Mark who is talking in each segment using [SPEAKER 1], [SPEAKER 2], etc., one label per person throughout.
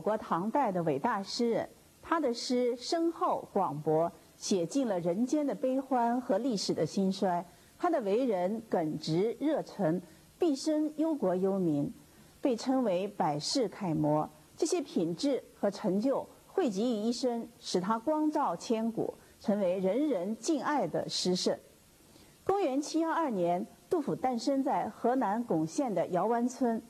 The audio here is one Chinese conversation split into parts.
[SPEAKER 1] 国唐代的伟大诗人，他的诗深厚广博，写尽了人间的悲欢和历史的兴衰。他的为人耿直热忱，毕生忧国忧民，被称为百世楷模。这些品质和成就汇集于一身，使他光照千古，成为人人敬爱的诗圣。公元七幺二年，杜甫诞生在河南巩县的姚湾村。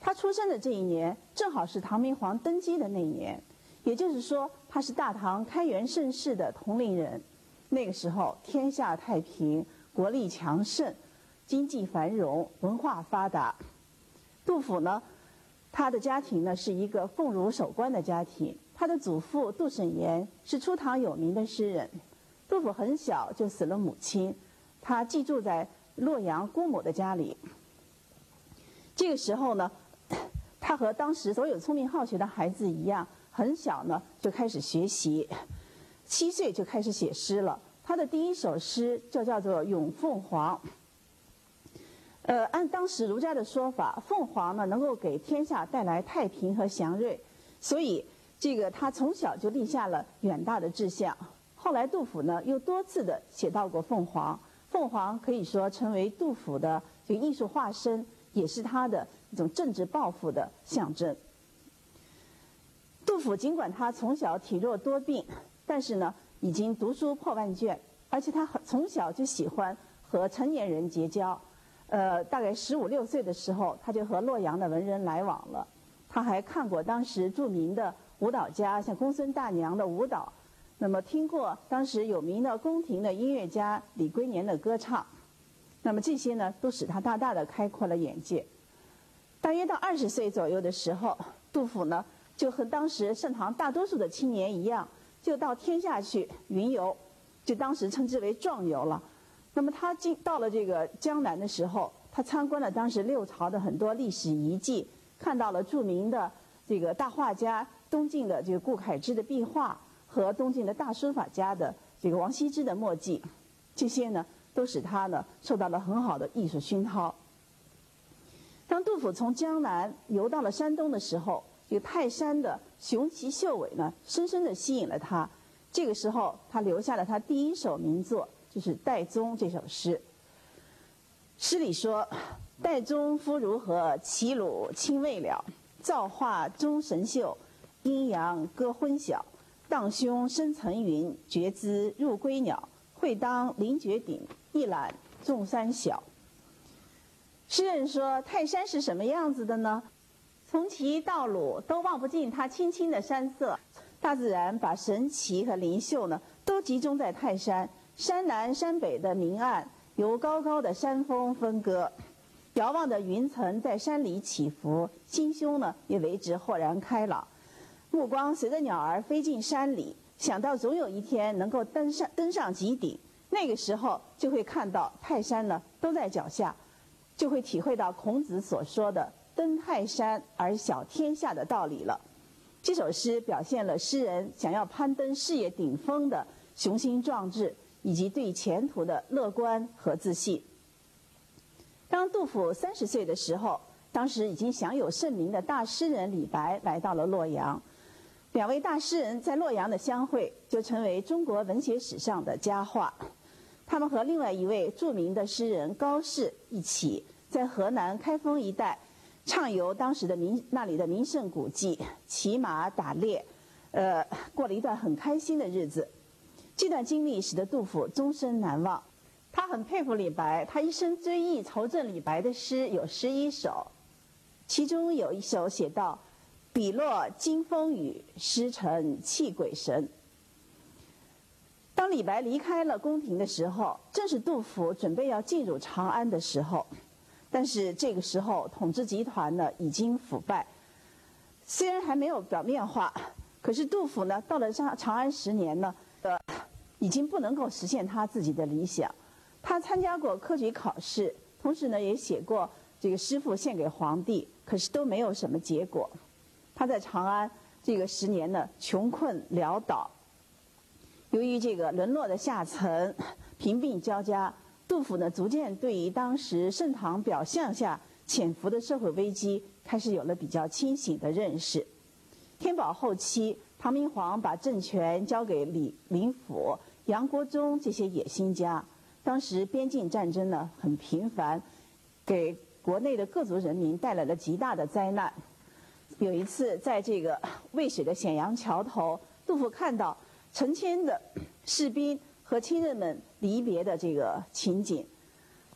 [SPEAKER 1] 他出生的这一年，正好是唐明皇登基的那一年，也就是说，他是大唐开元盛世的同龄人。那个时候，天下太平。国力强盛，经济繁荣，文化发达。杜甫呢，他的家庭呢是一个奉儒守官的家庭。他的祖父杜审言是初唐有名的诗人。杜甫很小就死了母亲，他寄住在洛阳姑母的家里。这个时候呢，他和当时所有聪明好学的孩子一样，很小呢就开始学习，七岁就开始写诗了。他的第一首诗就叫做《咏凤凰》。呃，按当时儒家的说法，凤凰呢能够给天下带来太平和祥瑞，所以这个他从小就立下了远大的志向。后来杜甫呢又多次的写到过凤凰，凤凰可以说成为杜甫的这个艺术化身，也是他的一种政治抱负的象征。杜甫尽管他从小体弱多病，但是呢。已经读书破万卷，而且他从小就喜欢和成年人结交。呃，大概十五六岁的时候，他就和洛阳的文人来往了。他还看过当时著名的舞蹈家，像公孙大娘的舞蹈，那么听过当时有名的宫廷的音乐家李龟年的歌唱。那么这些呢，都使他大大的开阔了眼界。大约到二十岁左右的时候，杜甫呢，就和当时盛唐大多数的青年一样。就到天下去云游，就当时称之为壮游了。那么他进到了这个江南的时候，他参观了当时六朝的很多历史遗迹，看到了著名的这个大画家东晋的这个顾恺之的壁画和东晋的大书法家的这个王羲之的墨迹，这些呢都使他呢受到了很好的艺术熏陶。当杜甫从江南游到了山东的时候。有泰山的雄奇秀伟呢，深深的吸引了他。这个时候，他留下了他第一首名作，就是《岱宗》这首诗。诗里说：“岱宗夫如何？齐鲁青未了。造化钟神秀，阴阳割昏晓。荡胸生层云，决眦入归鸟。会当凌绝顶，一览众山小。”诗人说：“泰山是什么样子的呢？”从其到鲁，都望不尽它青青的山色。大自然把神奇和灵秀呢，都集中在泰山。山南山北的明暗，由高高的山峰分割。遥望的云层在山里起伏，心胸呢也为之豁然开朗。目光随着鸟儿飞进山里，想到总有一天能够登上登上极顶，那个时候就会看到泰山呢都在脚下，就会体会到孔子所说的。登泰山而小天下的道理了。这首诗表现了诗人想要攀登事业顶峰的雄心壮志，以及对前途的乐观和自信。当杜甫三十岁的时候，当时已经享有盛名的大诗人李白来到了洛阳。两位大诗人在洛阳的相会，就成为中国文学史上的佳话。他们和另外一位著名的诗人高适一起，在河南开封一带。畅游当时的名那里的名胜古迹，骑马打猎，呃，过了一段很开心的日子。这段经历使得杜甫终身难忘。他很佩服李白，他一生追忆酬赠李白的诗有十一首，其中有一首写道：“笔落惊风雨，诗成泣鬼神。”当李白离开了宫廷的时候，正是杜甫准备要进入长安的时候。但是这个时候，统治集团呢已经腐败。虽然还没有表面化，可是杜甫呢到了长长安十年呢，呃，已经不能够实现他自己的理想。他参加过科举考试，同时呢也写过这个诗赋献给皇帝，可是都没有什么结果。他在长安这个十年呢，穷困潦倒。由于这个沦落的下层，贫病交加。杜甫呢，逐渐对于当时盛唐表象下潜伏的社会危机，开始有了比较清醒的认识。天宝后期，唐明皇把政权交给李林甫、杨国忠这些野心家。当时边境战争呢很频繁，给国内的各族人民带来了极大的灾难。有一次，在这个 渭水的显阳桥头，杜甫看到成千的士兵和亲人们离别的这个情景，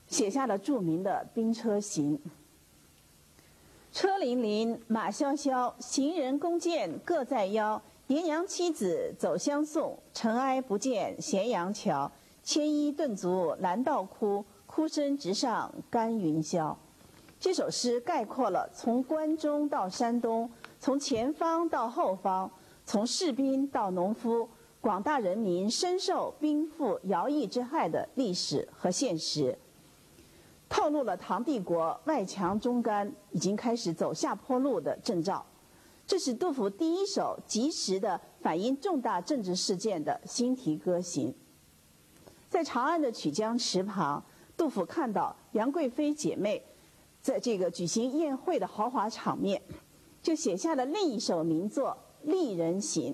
[SPEAKER 1] 写下了著名的《兵车行》。车辚辚，马萧萧，行人弓箭各在腰。爷娘妻子走相送，尘埃不见咸阳桥。牵衣顿足拦道哭，哭声直上干云霄。这首诗概括了从关中到山东，从前方到后方，从士兵到农夫，广大人民深受兵赋徭役之害的历史和现实，透露了唐帝国外强中干，已经开始走下坡路的征兆。这是杜甫第一首及时的反映重大政治事件的新题歌行。在长安的曲江池旁，杜甫看到杨贵妃姐妹在这个举行宴会的豪华场面，就写下了另一首名作《丽人行》。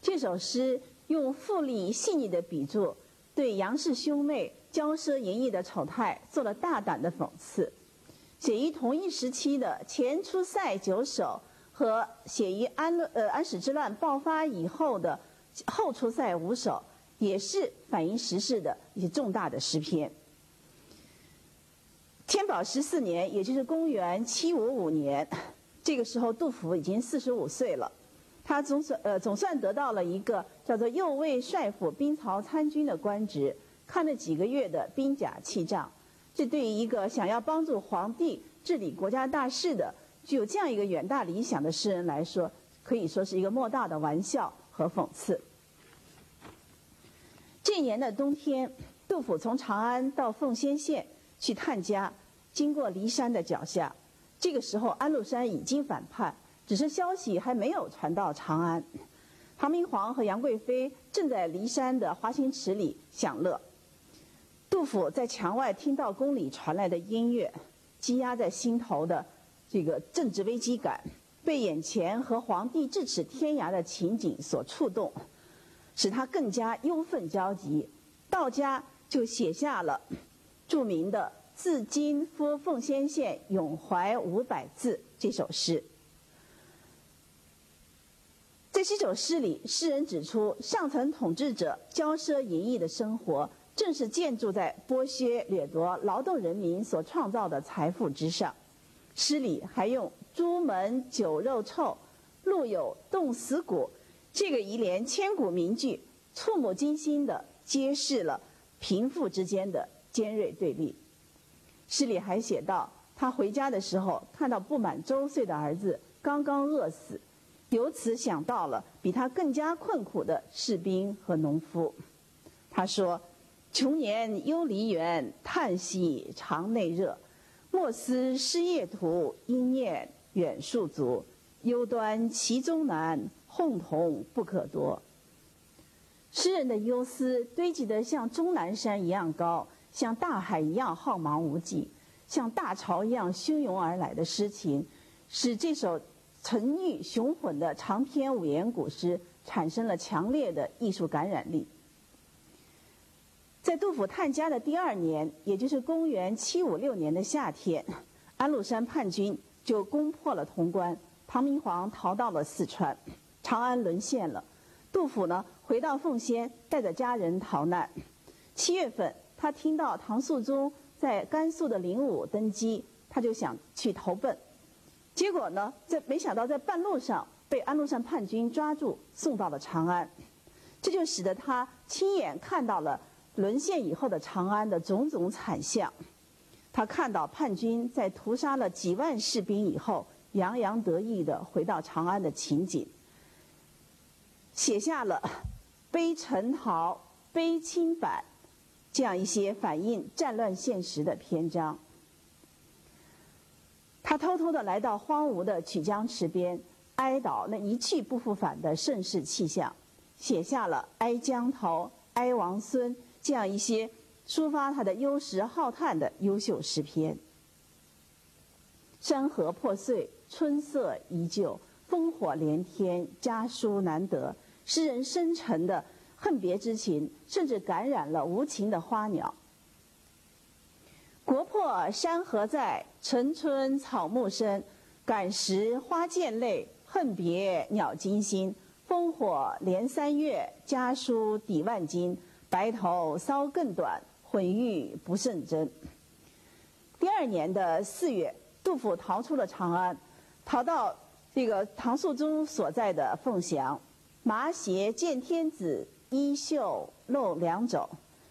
[SPEAKER 1] 这首诗用富丽细腻的笔触，对杨氏兄妹骄奢淫逸的丑态做了大胆的讽刺。写于同一时期的前出塞九首和写于安呃安史之乱爆发以后的后出塞五首。也是反映时事的一些重大的诗篇。天宝十四年，也就是公元七五五年，这个时候杜甫已经四十五岁了，他总算呃总算得到了一个叫做右卫帅府兵曹参军的官职，看了几个月的兵甲器仗，这对于一个想要帮助皇帝治理国家大事的、具有这样一个远大理想的诗人来说，可以说是一个莫大的玩笑和讽刺。这年的冬天，杜甫从长安到奉先县去探家，经过骊山的脚下。这个时候，安禄山已经反叛，只是消息还没有传到长安。唐明皇和杨贵妃正在骊山的华清池里享乐。杜甫在墙外听到宫里传来的音乐，积压在心头的这个政治危机感，被眼前和皇帝咫尺天涯的情景所触动。使他更加忧愤焦急，到家就写下了著名的“自今赴奉先县，咏怀五百字”这首诗。在这首诗里，诗人指出，上层统治者骄奢淫逸的生活，正是建筑在剥削掠夺劳动人民所创造的财富之上。诗里还用“朱门酒肉臭，路有冻死骨”。这个一连千古名句，触目惊心地揭示了贫富之间的尖锐对立。诗里还写道，他回家的时候，看到不满周岁的儿子刚刚饿死，由此想到了比他更加困苦的士兵和农夫。他说：“穷年忧离原，叹息肠内热。莫思失业途，因念远戍卒。忧端其中难。”共同不可夺。诗人的忧思堆积得像终南山一样高，像大海一样浩茫无际，像大潮一样汹涌而来的诗情，使这首沉郁雄浑的长篇五言古诗产生了强烈的艺术感染力。在杜甫探家的第二年，也就是公元七五六年的夏天，安禄山叛军就攻破了潼关，唐明皇逃到了四川。长安沦陷了，杜甫呢回到奉先，带着家人逃难。七月份，他听到唐肃宗在甘肃的灵武登基，他就想去投奔。结果呢，在没想到在半路上被安禄山叛军抓住，送到了长安。这就使得他亲眼看到了沦陷以后的长安的种种惨象。他看到叛军在屠杀了几万士兵以后，洋洋得意地回到长安的情景。写下了《悲陈陶》《悲青坂》这样一些反映战乱现实的篇章。他偷偷的来到荒芜的曲江池边，哀悼那一去不复返的盛世气象，写下了《哀江头》《哀王孙》这样一些抒发他的忧时浩叹的优秀诗篇。山河破碎，春色依旧，烽火连天，家书难得。诗人深沉的恨别之情，甚至感染了无情的花鸟。国破山河在，城春草木深。感时花溅泪，恨别鸟惊心。烽火连三月，家书抵万金。白头搔更短，浑欲不胜真。第二年的四月。杜甫逃出了长安，逃到这个唐肃宗所在的凤翔。麻鞋见天子，衣袖露两肘。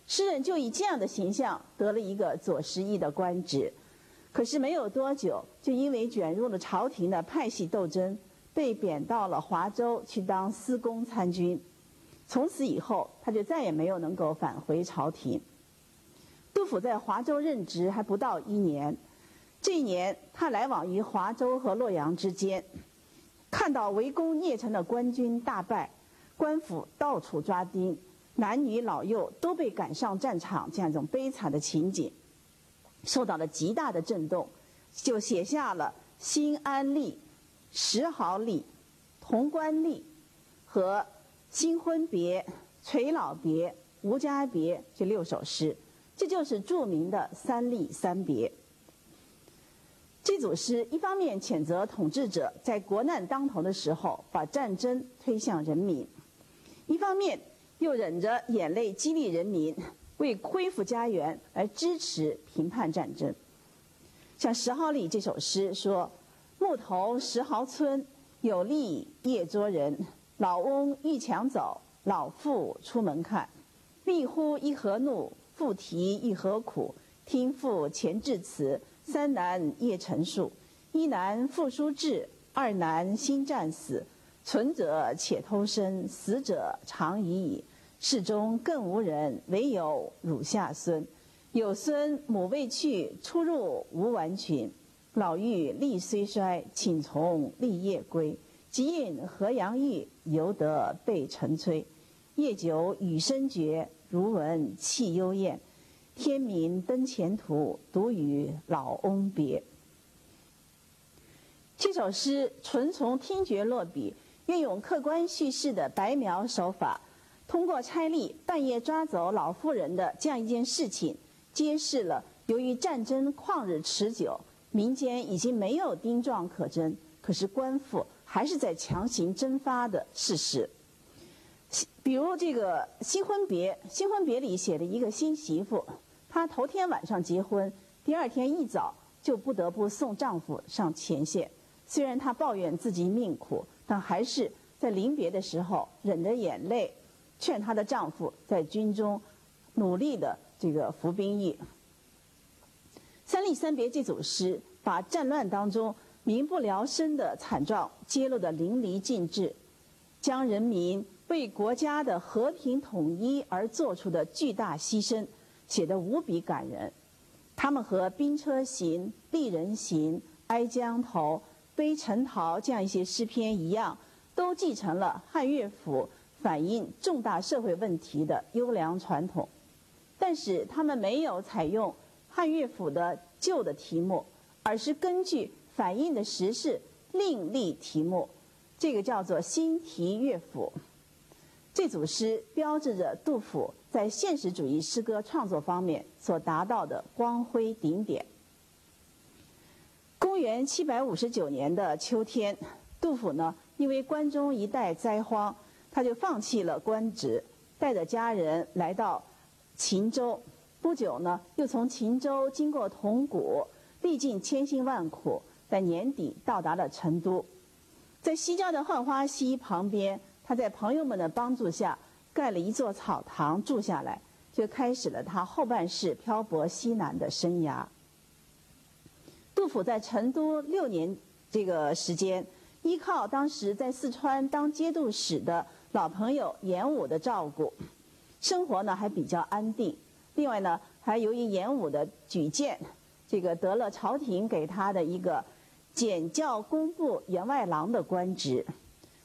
[SPEAKER 1] 诗人就以这样的形象得了一个左拾遗的官职。可是没有多久，就因为卷入了朝廷的派系斗争，被贬到了华州去当司功参军。从此以后，他就再也没有能够返回朝廷。杜甫在华州任职还不到一年。这一年，他来往于华州和洛阳之间，看到围攻邺城的官军大败，官府到处抓丁，男女老幼都被赶上战场，这样一种悲惨的情景，受到了极大的震动，就写下了《新安吏》《石壕吏》《潼关吏》和《新婚别》《垂老别》《无家别》这六首诗，这就是著名的三吏三别。这组诗一方面谴责统治者在国难当头的时候把战争推向人民，一方面又忍着眼泪激励人民为恢复家园而支持平叛战争。像《石壕吏》这首诗说：“木头石壕村，有吏夜捉人。老翁欲抢走，老妇出门看。吏呼一何怒，妇啼一何苦。听妇前致辞。”三男夜陈述，一男复书至，二男新战死。存者且偷生，死者长已矣。世中更无人，唯有乳下孙。有孙母未去，出入无完裙。老妪力虽衰，请从立业归。即饮河阳玉，犹得被晨炊。夜久雨声绝，如闻泣幽咽。天明登前途，独与老翁别。这首诗纯从听觉落笔，运用客观叙事的白描手法，通过差吏半夜抓走老妇人的这样一件事情，揭示了由于战争旷日持久，民间已经没有丁壮可征，可是官府还是在强行征发的事实。比如这个《新婚别》，《新婚别》里写的一个新媳妇。她头天晚上结婚，第二天一早就不得不送丈夫上前线。虽然她抱怨自己命苦，但还是在临别的时候忍着眼泪，劝她的丈夫在军中努力的这个服兵役。《三吏三别》这组诗，把战乱当中民不聊生的惨状揭露得淋漓尽致，将人民为国家的和平统一而做出的巨大牺牲。写得无比感人，他们和《兵车行》《丽人行》《哀江头》《悲陈桃》这样一些诗篇一样，都继承了汉乐府反映重大社会问题的优良传统。但是他们没有采用汉乐府的旧的题目，而是根据反映的时事另立题目，这个叫做新题乐府。这组诗标志着杜甫在现实主义诗歌创作方面所达到的光辉顶点。公元七百五十九年的秋天，杜甫呢因为关中一带灾荒，他就放弃了官职，带着家人来到秦州。不久呢，又从秦州经过铜鼓，历尽千辛万苦，在年底到达了成都，在西郊的浣花溪旁边。他在朋友们的帮助下盖了一座草堂住下来，就开始了他后半世漂泊西南的生涯。杜甫在成都六年这个时间，依靠当时在四川当节度使的老朋友严武的照顾，生活呢还比较安定。另外呢，还由于严武的举荐，这个得了朝廷给他的一个检校工部员外郎的官职，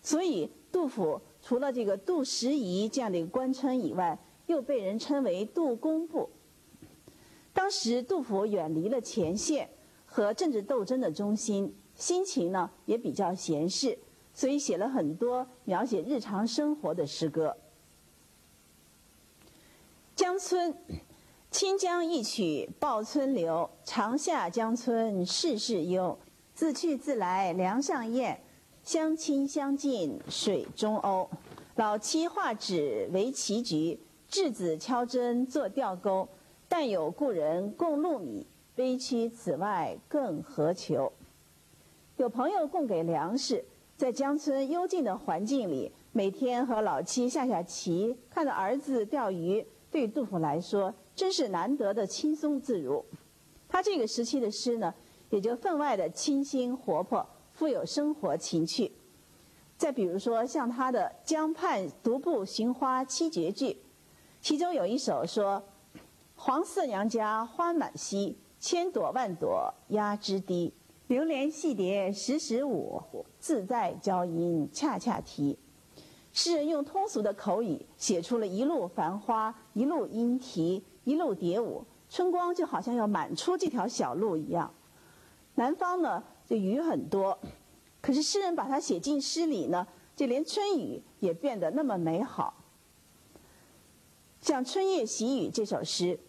[SPEAKER 1] 所以。杜甫除了这个杜十遗这样的一个官称以外，又被人称为杜工部。当时杜甫远离了前线和政治斗争的中心，心情呢也比较闲适，所以写了很多描写日常生活的诗歌。江村，清江一曲报春流。长夏江村事事幽。自去自来梁上燕，相亲相近水中鸥。老妻画纸为棋局，稚子敲针作钓钩。但有故人供禄米，悲屈此外更何求？有朋友供给粮食，在江村幽静的环境里，每天和老妻下下棋，看着儿子钓鱼。对杜甫来说，真是难得的轻松自如。他这个时期的诗呢，也就分外的清新活泼，富有生活情趣。再比如说，像他的《江畔独步寻花七绝句》，其中有一首说：“黄四娘家花满蹊，千朵万朵压枝低。流连戏蝶时时舞，自在娇莺恰恰啼。”诗人用通俗的口语写出了一路繁花，一路莺啼，一路蝶舞，春光就好像要满出这条小路一样。南方呢，这雨很多，可是诗人把它写进诗里呢，就连春雨也变得那么美好。像《春夜喜雨》这首诗：“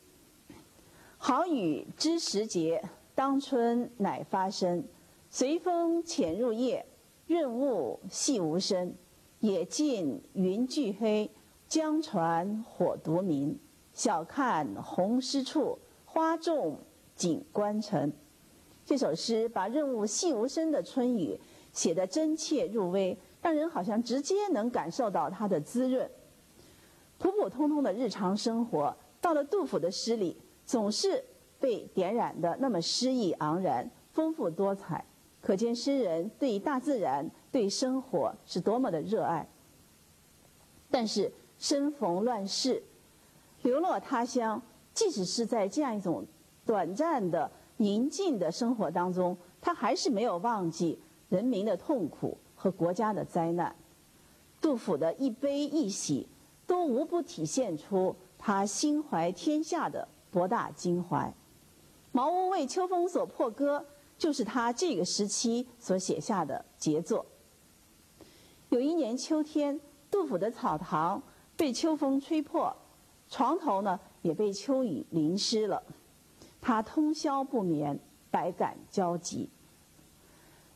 [SPEAKER 1] 好雨知时节，当春乃发生。随风潜入夜，润物细无声。”野径云俱黑，江船火独明。晓看红湿处，花重锦官城。这首诗把润物细无声的春雨写得真切入微，让人好像直接能感受到它的滋润。普普通通的日常生活，到了杜甫的诗里，总是被点染的那么诗意盎然、丰富多彩。可见诗人对大自然、对生活是多么的热爱。但是身逢乱世，流落他乡，即使是在这样一种短暂的宁静的生活当中，他还是没有忘记人民的痛苦和国家的灾难。杜甫的一悲一喜，都无不体现出他心怀天下的博大襟怀。茅屋为秋风所破歌。就是他这个时期所写下的杰作。有一年秋天，杜甫的草堂被秋风吹破，床头呢也被秋雨淋湿了，他通宵不眠，百感交集。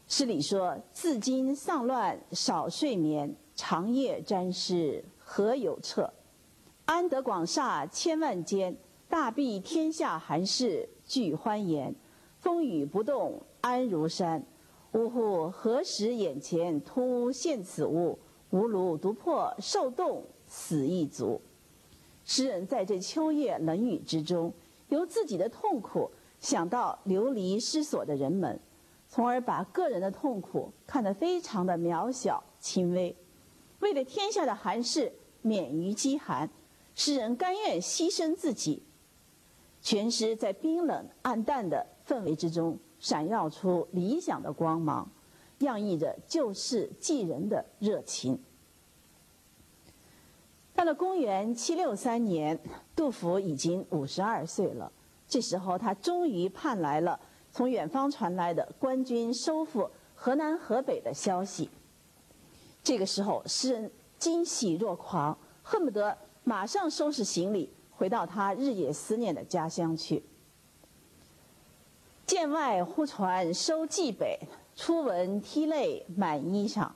[SPEAKER 1] 诗里说：“自今丧乱少睡眠，长夜沾湿何有彻？安得广厦千万间，大庇天下寒士俱欢颜。”风雨不动安如山，呜呼！何时眼前突现此物？吾庐独破受冻死亦足。诗人在这秋夜冷雨之中，由自己的痛苦想到流离失所的人们，从而把个人的痛苦看得非常的渺小轻微。为了天下的寒士免于饥寒，诗人甘愿牺牲自己。全诗在冰冷暗淡的。氛围之中闪耀出理想的光芒，洋溢着救世济人的热情。到了公元七六三年，杜甫已经五十二岁了。这时候，他终于盼来了从远方传来的官军收复河南河北的消息。这个时候，诗人惊喜若狂，恨不得马上收拾行李，回到他日夜思念的家乡去。剑外忽传收蓟北，初闻涕泪满衣裳。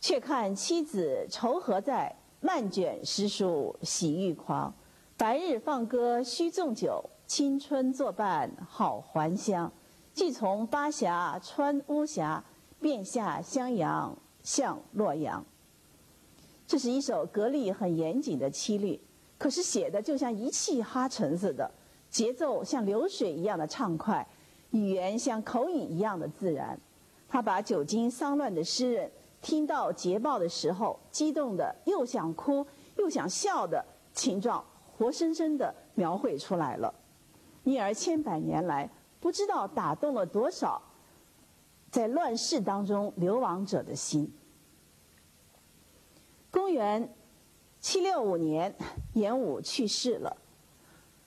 [SPEAKER 1] 却看妻子愁何在，漫卷诗书喜欲狂。白日放歌须纵酒，青春作伴好还乡。既从巴峡穿巫峡，便下襄阳向洛阳。这是一首格律很严谨的七律，可是写的就像一气哈成似的，节奏像流水一样的畅快。语言像口语一样的自然，他把久经丧乱的诗人听到捷报的时候激动的又想哭又想笑的情状，活生生的描绘出来了。因而千百年来，不知道打动了多少在乱世当中流亡者的心。公元七六五年，严武去世了。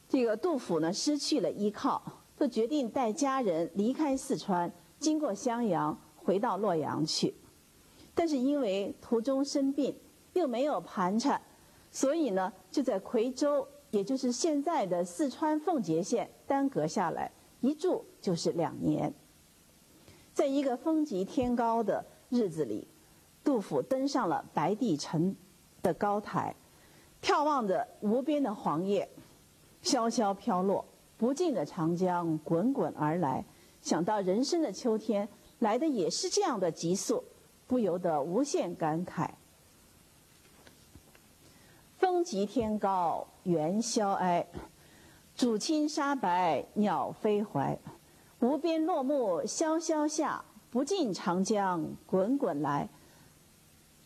[SPEAKER 1] 这个杜甫呢失去了依靠，就决定带家人离开四川，经过襄阳回到洛阳去。但是因为途中生病，又没有盘缠，所以呢就在夔州，也就是现在的四川奉节县耽搁下来，一住就是两年。在一个风急天高的日子里，杜甫登上了白帝城的高台，眺望着无边的黄叶萧萧飘落，不尽的长江滚滚而来。想到人生的秋天来的也是这样的急速，不由得无限感慨。风急天高猿啸哀，渚清沙白鸟飞回。无边落木萧萧下，不尽长江滚滚来。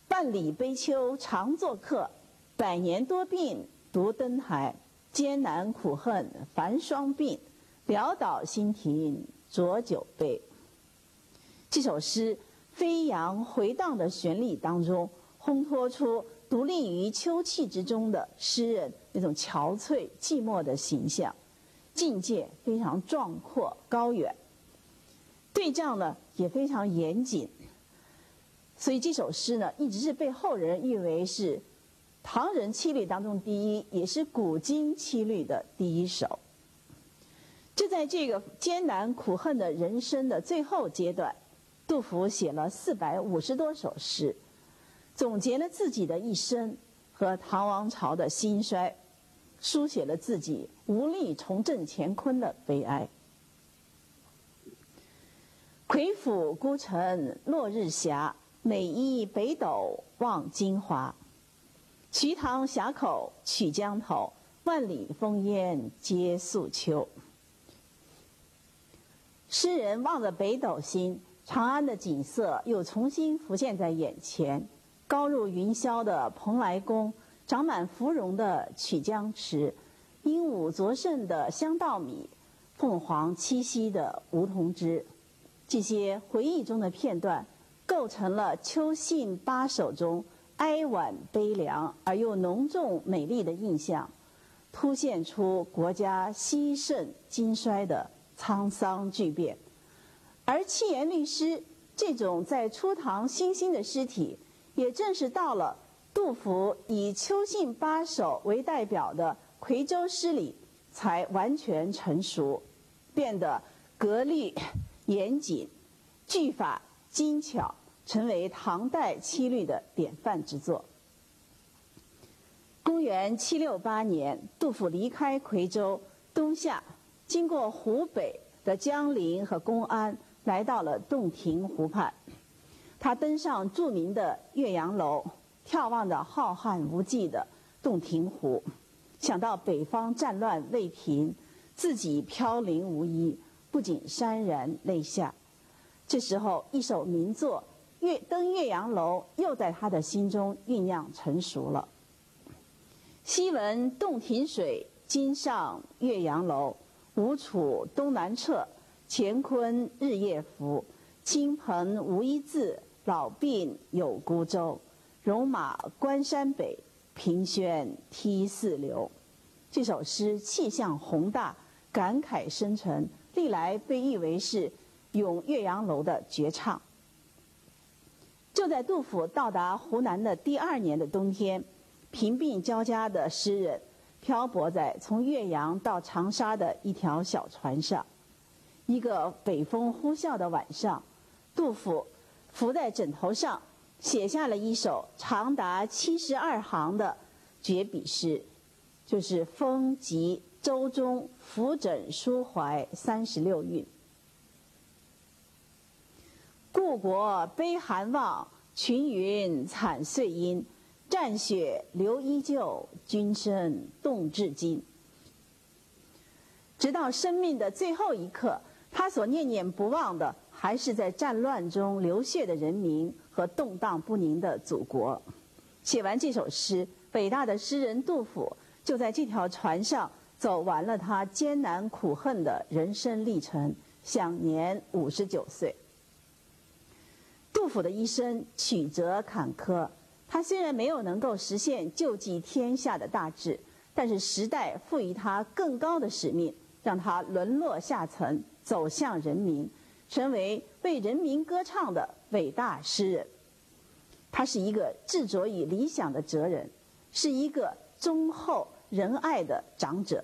[SPEAKER 1] 万里悲秋常作客，百年多病独登台。艰难苦恨繁霜鬓，潦倒新停浊酒杯。这首诗飞扬回荡的旋律当中，烘托出独立于秋气之中的诗人那种憔悴寂寞的形象。境界非常壮阔高远，对仗呢也非常严谨，所以这首诗呢一直是被后人誉为是唐人七律当中第一，也是古今七律的第一首。就在这个艰难苦恨的人生的最后阶段，杜甫写了四百五十多首诗，总结了自己的一生和唐王朝的兴衰。书写了自己无力重振乾坤的悲哀。夔府孤城落日霞，每依北斗望京华。瞿塘峡口曲江头，万里烽烟皆素秋。诗人望着北斗星，长安的景色又重新浮现在眼前。高入云霄的蓬莱宫。长满芙蓉的曲江池，鹦鹉作盛的香稻米，凤凰栖息的梧桐枝，这些回忆中的片段，构成了《秋信八首》中哀婉悲凉而又浓重美丽的印象，凸显出国家兴盛兴衰的沧桑巨变。而七言律诗这种在初唐新兴的诗体，也正是到了。杜甫以《秋信八首》为代表的夔州诗里，才完全成熟，变得格律严谨，句法精巧，成为唐代七律的典范之作。公元七六八年，杜甫离开夔州，东下，经过湖北的江陵和公安，来到了洞庭湖畔。他登上著名的岳阳楼。眺望着浩瀚无际的洞庭湖，想到北方战乱未平，自己飘零无依，不仅潸然泪下。这时候，一首名作《岳登岳阳楼》又在他的心中酝酿成熟了。昔闻洞庭水，今上岳阳楼。吴楚东南坼，乾坤日夜浮。亲朋无一字，老病有孤舟。戎马关山北，凭轩涕泗流。这首诗气象宏大，感慨深沉，历来被誉为是咏岳阳楼的绝唱。就在杜甫到达湖南的第二年的冬天，贫病交加的诗人漂泊在从岳阳到长沙的一条小船上。一个北风呼啸的晚上，杜甫伏在枕头上。写下了一首长达七十二行的绝笔诗，就是《风急舟中浮枕书怀三十六韵》。故国悲寒望，群云惨碎阴。战雪留依旧，军声动至今。直到生命的最后一刻，他所念念不忘的，还是在战乱中流血的人民。和动荡不宁的祖国，写完这首诗，伟大的诗人杜甫就在这条船上走完了他艰难苦恨的人生历程，享年五十九岁。杜甫的一生曲折坎坷，他虽然没有能够实现救济天下的大志，但是时代赋予他更高的使命，让他沦落下层，走向人民，成为为人民歌唱的伟大诗人。他是一个执着于理想的哲人，是一个忠厚仁爱的长者。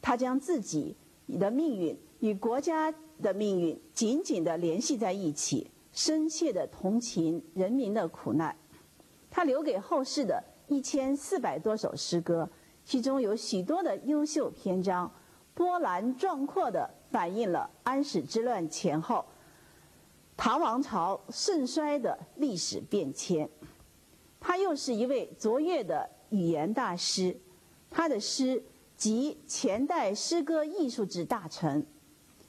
[SPEAKER 1] 他将自己的命运与国家的命运紧紧地联系在一起，深切的同情人民的苦难。他留给后世的一千四百多首诗歌，其中有许多的优秀篇章，波澜壮阔地反映了安史之乱前后。唐王朝盛衰的历史变迁，他又是一位卓越的语言大师，他的诗集前代诗歌艺术之大成，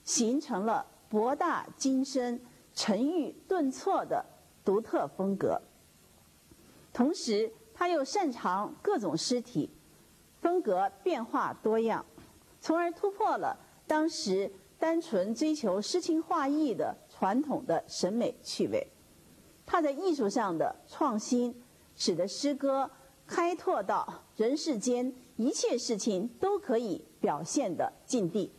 [SPEAKER 1] 形成了博大精深、沉郁顿挫的独特风格。同时，他又擅长各种诗体，风格变化多样，从而突破了当时单纯追求诗情画意的。传统的审美趣味，他在艺术上的创新，使得诗歌开拓到人世间一切事情都可以表现的境地，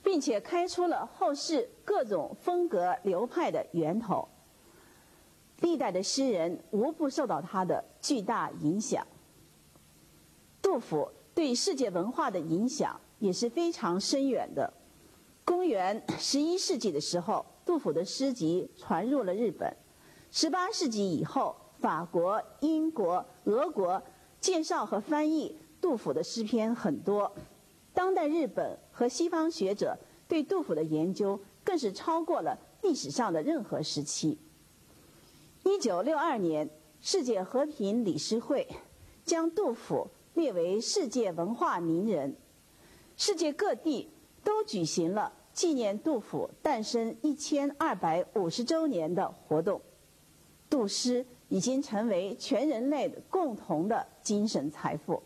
[SPEAKER 1] 并且开出了后世各种风格流派的源头。历代的诗人无不受到他的巨大影响。杜甫对世界文化的影响也是非常深远的。公元十一世纪的时候，杜甫的诗集传入了日本。十八世纪以后，法国、英国、俄国介绍和翻译杜甫的诗篇很多。当代日本和西方学者对杜甫的研究更是超过了历史上的任何时期。一九六二年，世界和平理事会将杜甫列为世界文化名人，世界各地都举行了。纪念杜甫诞生一千二百五十周年的活动，杜诗已经成为全人类共同的精神财富。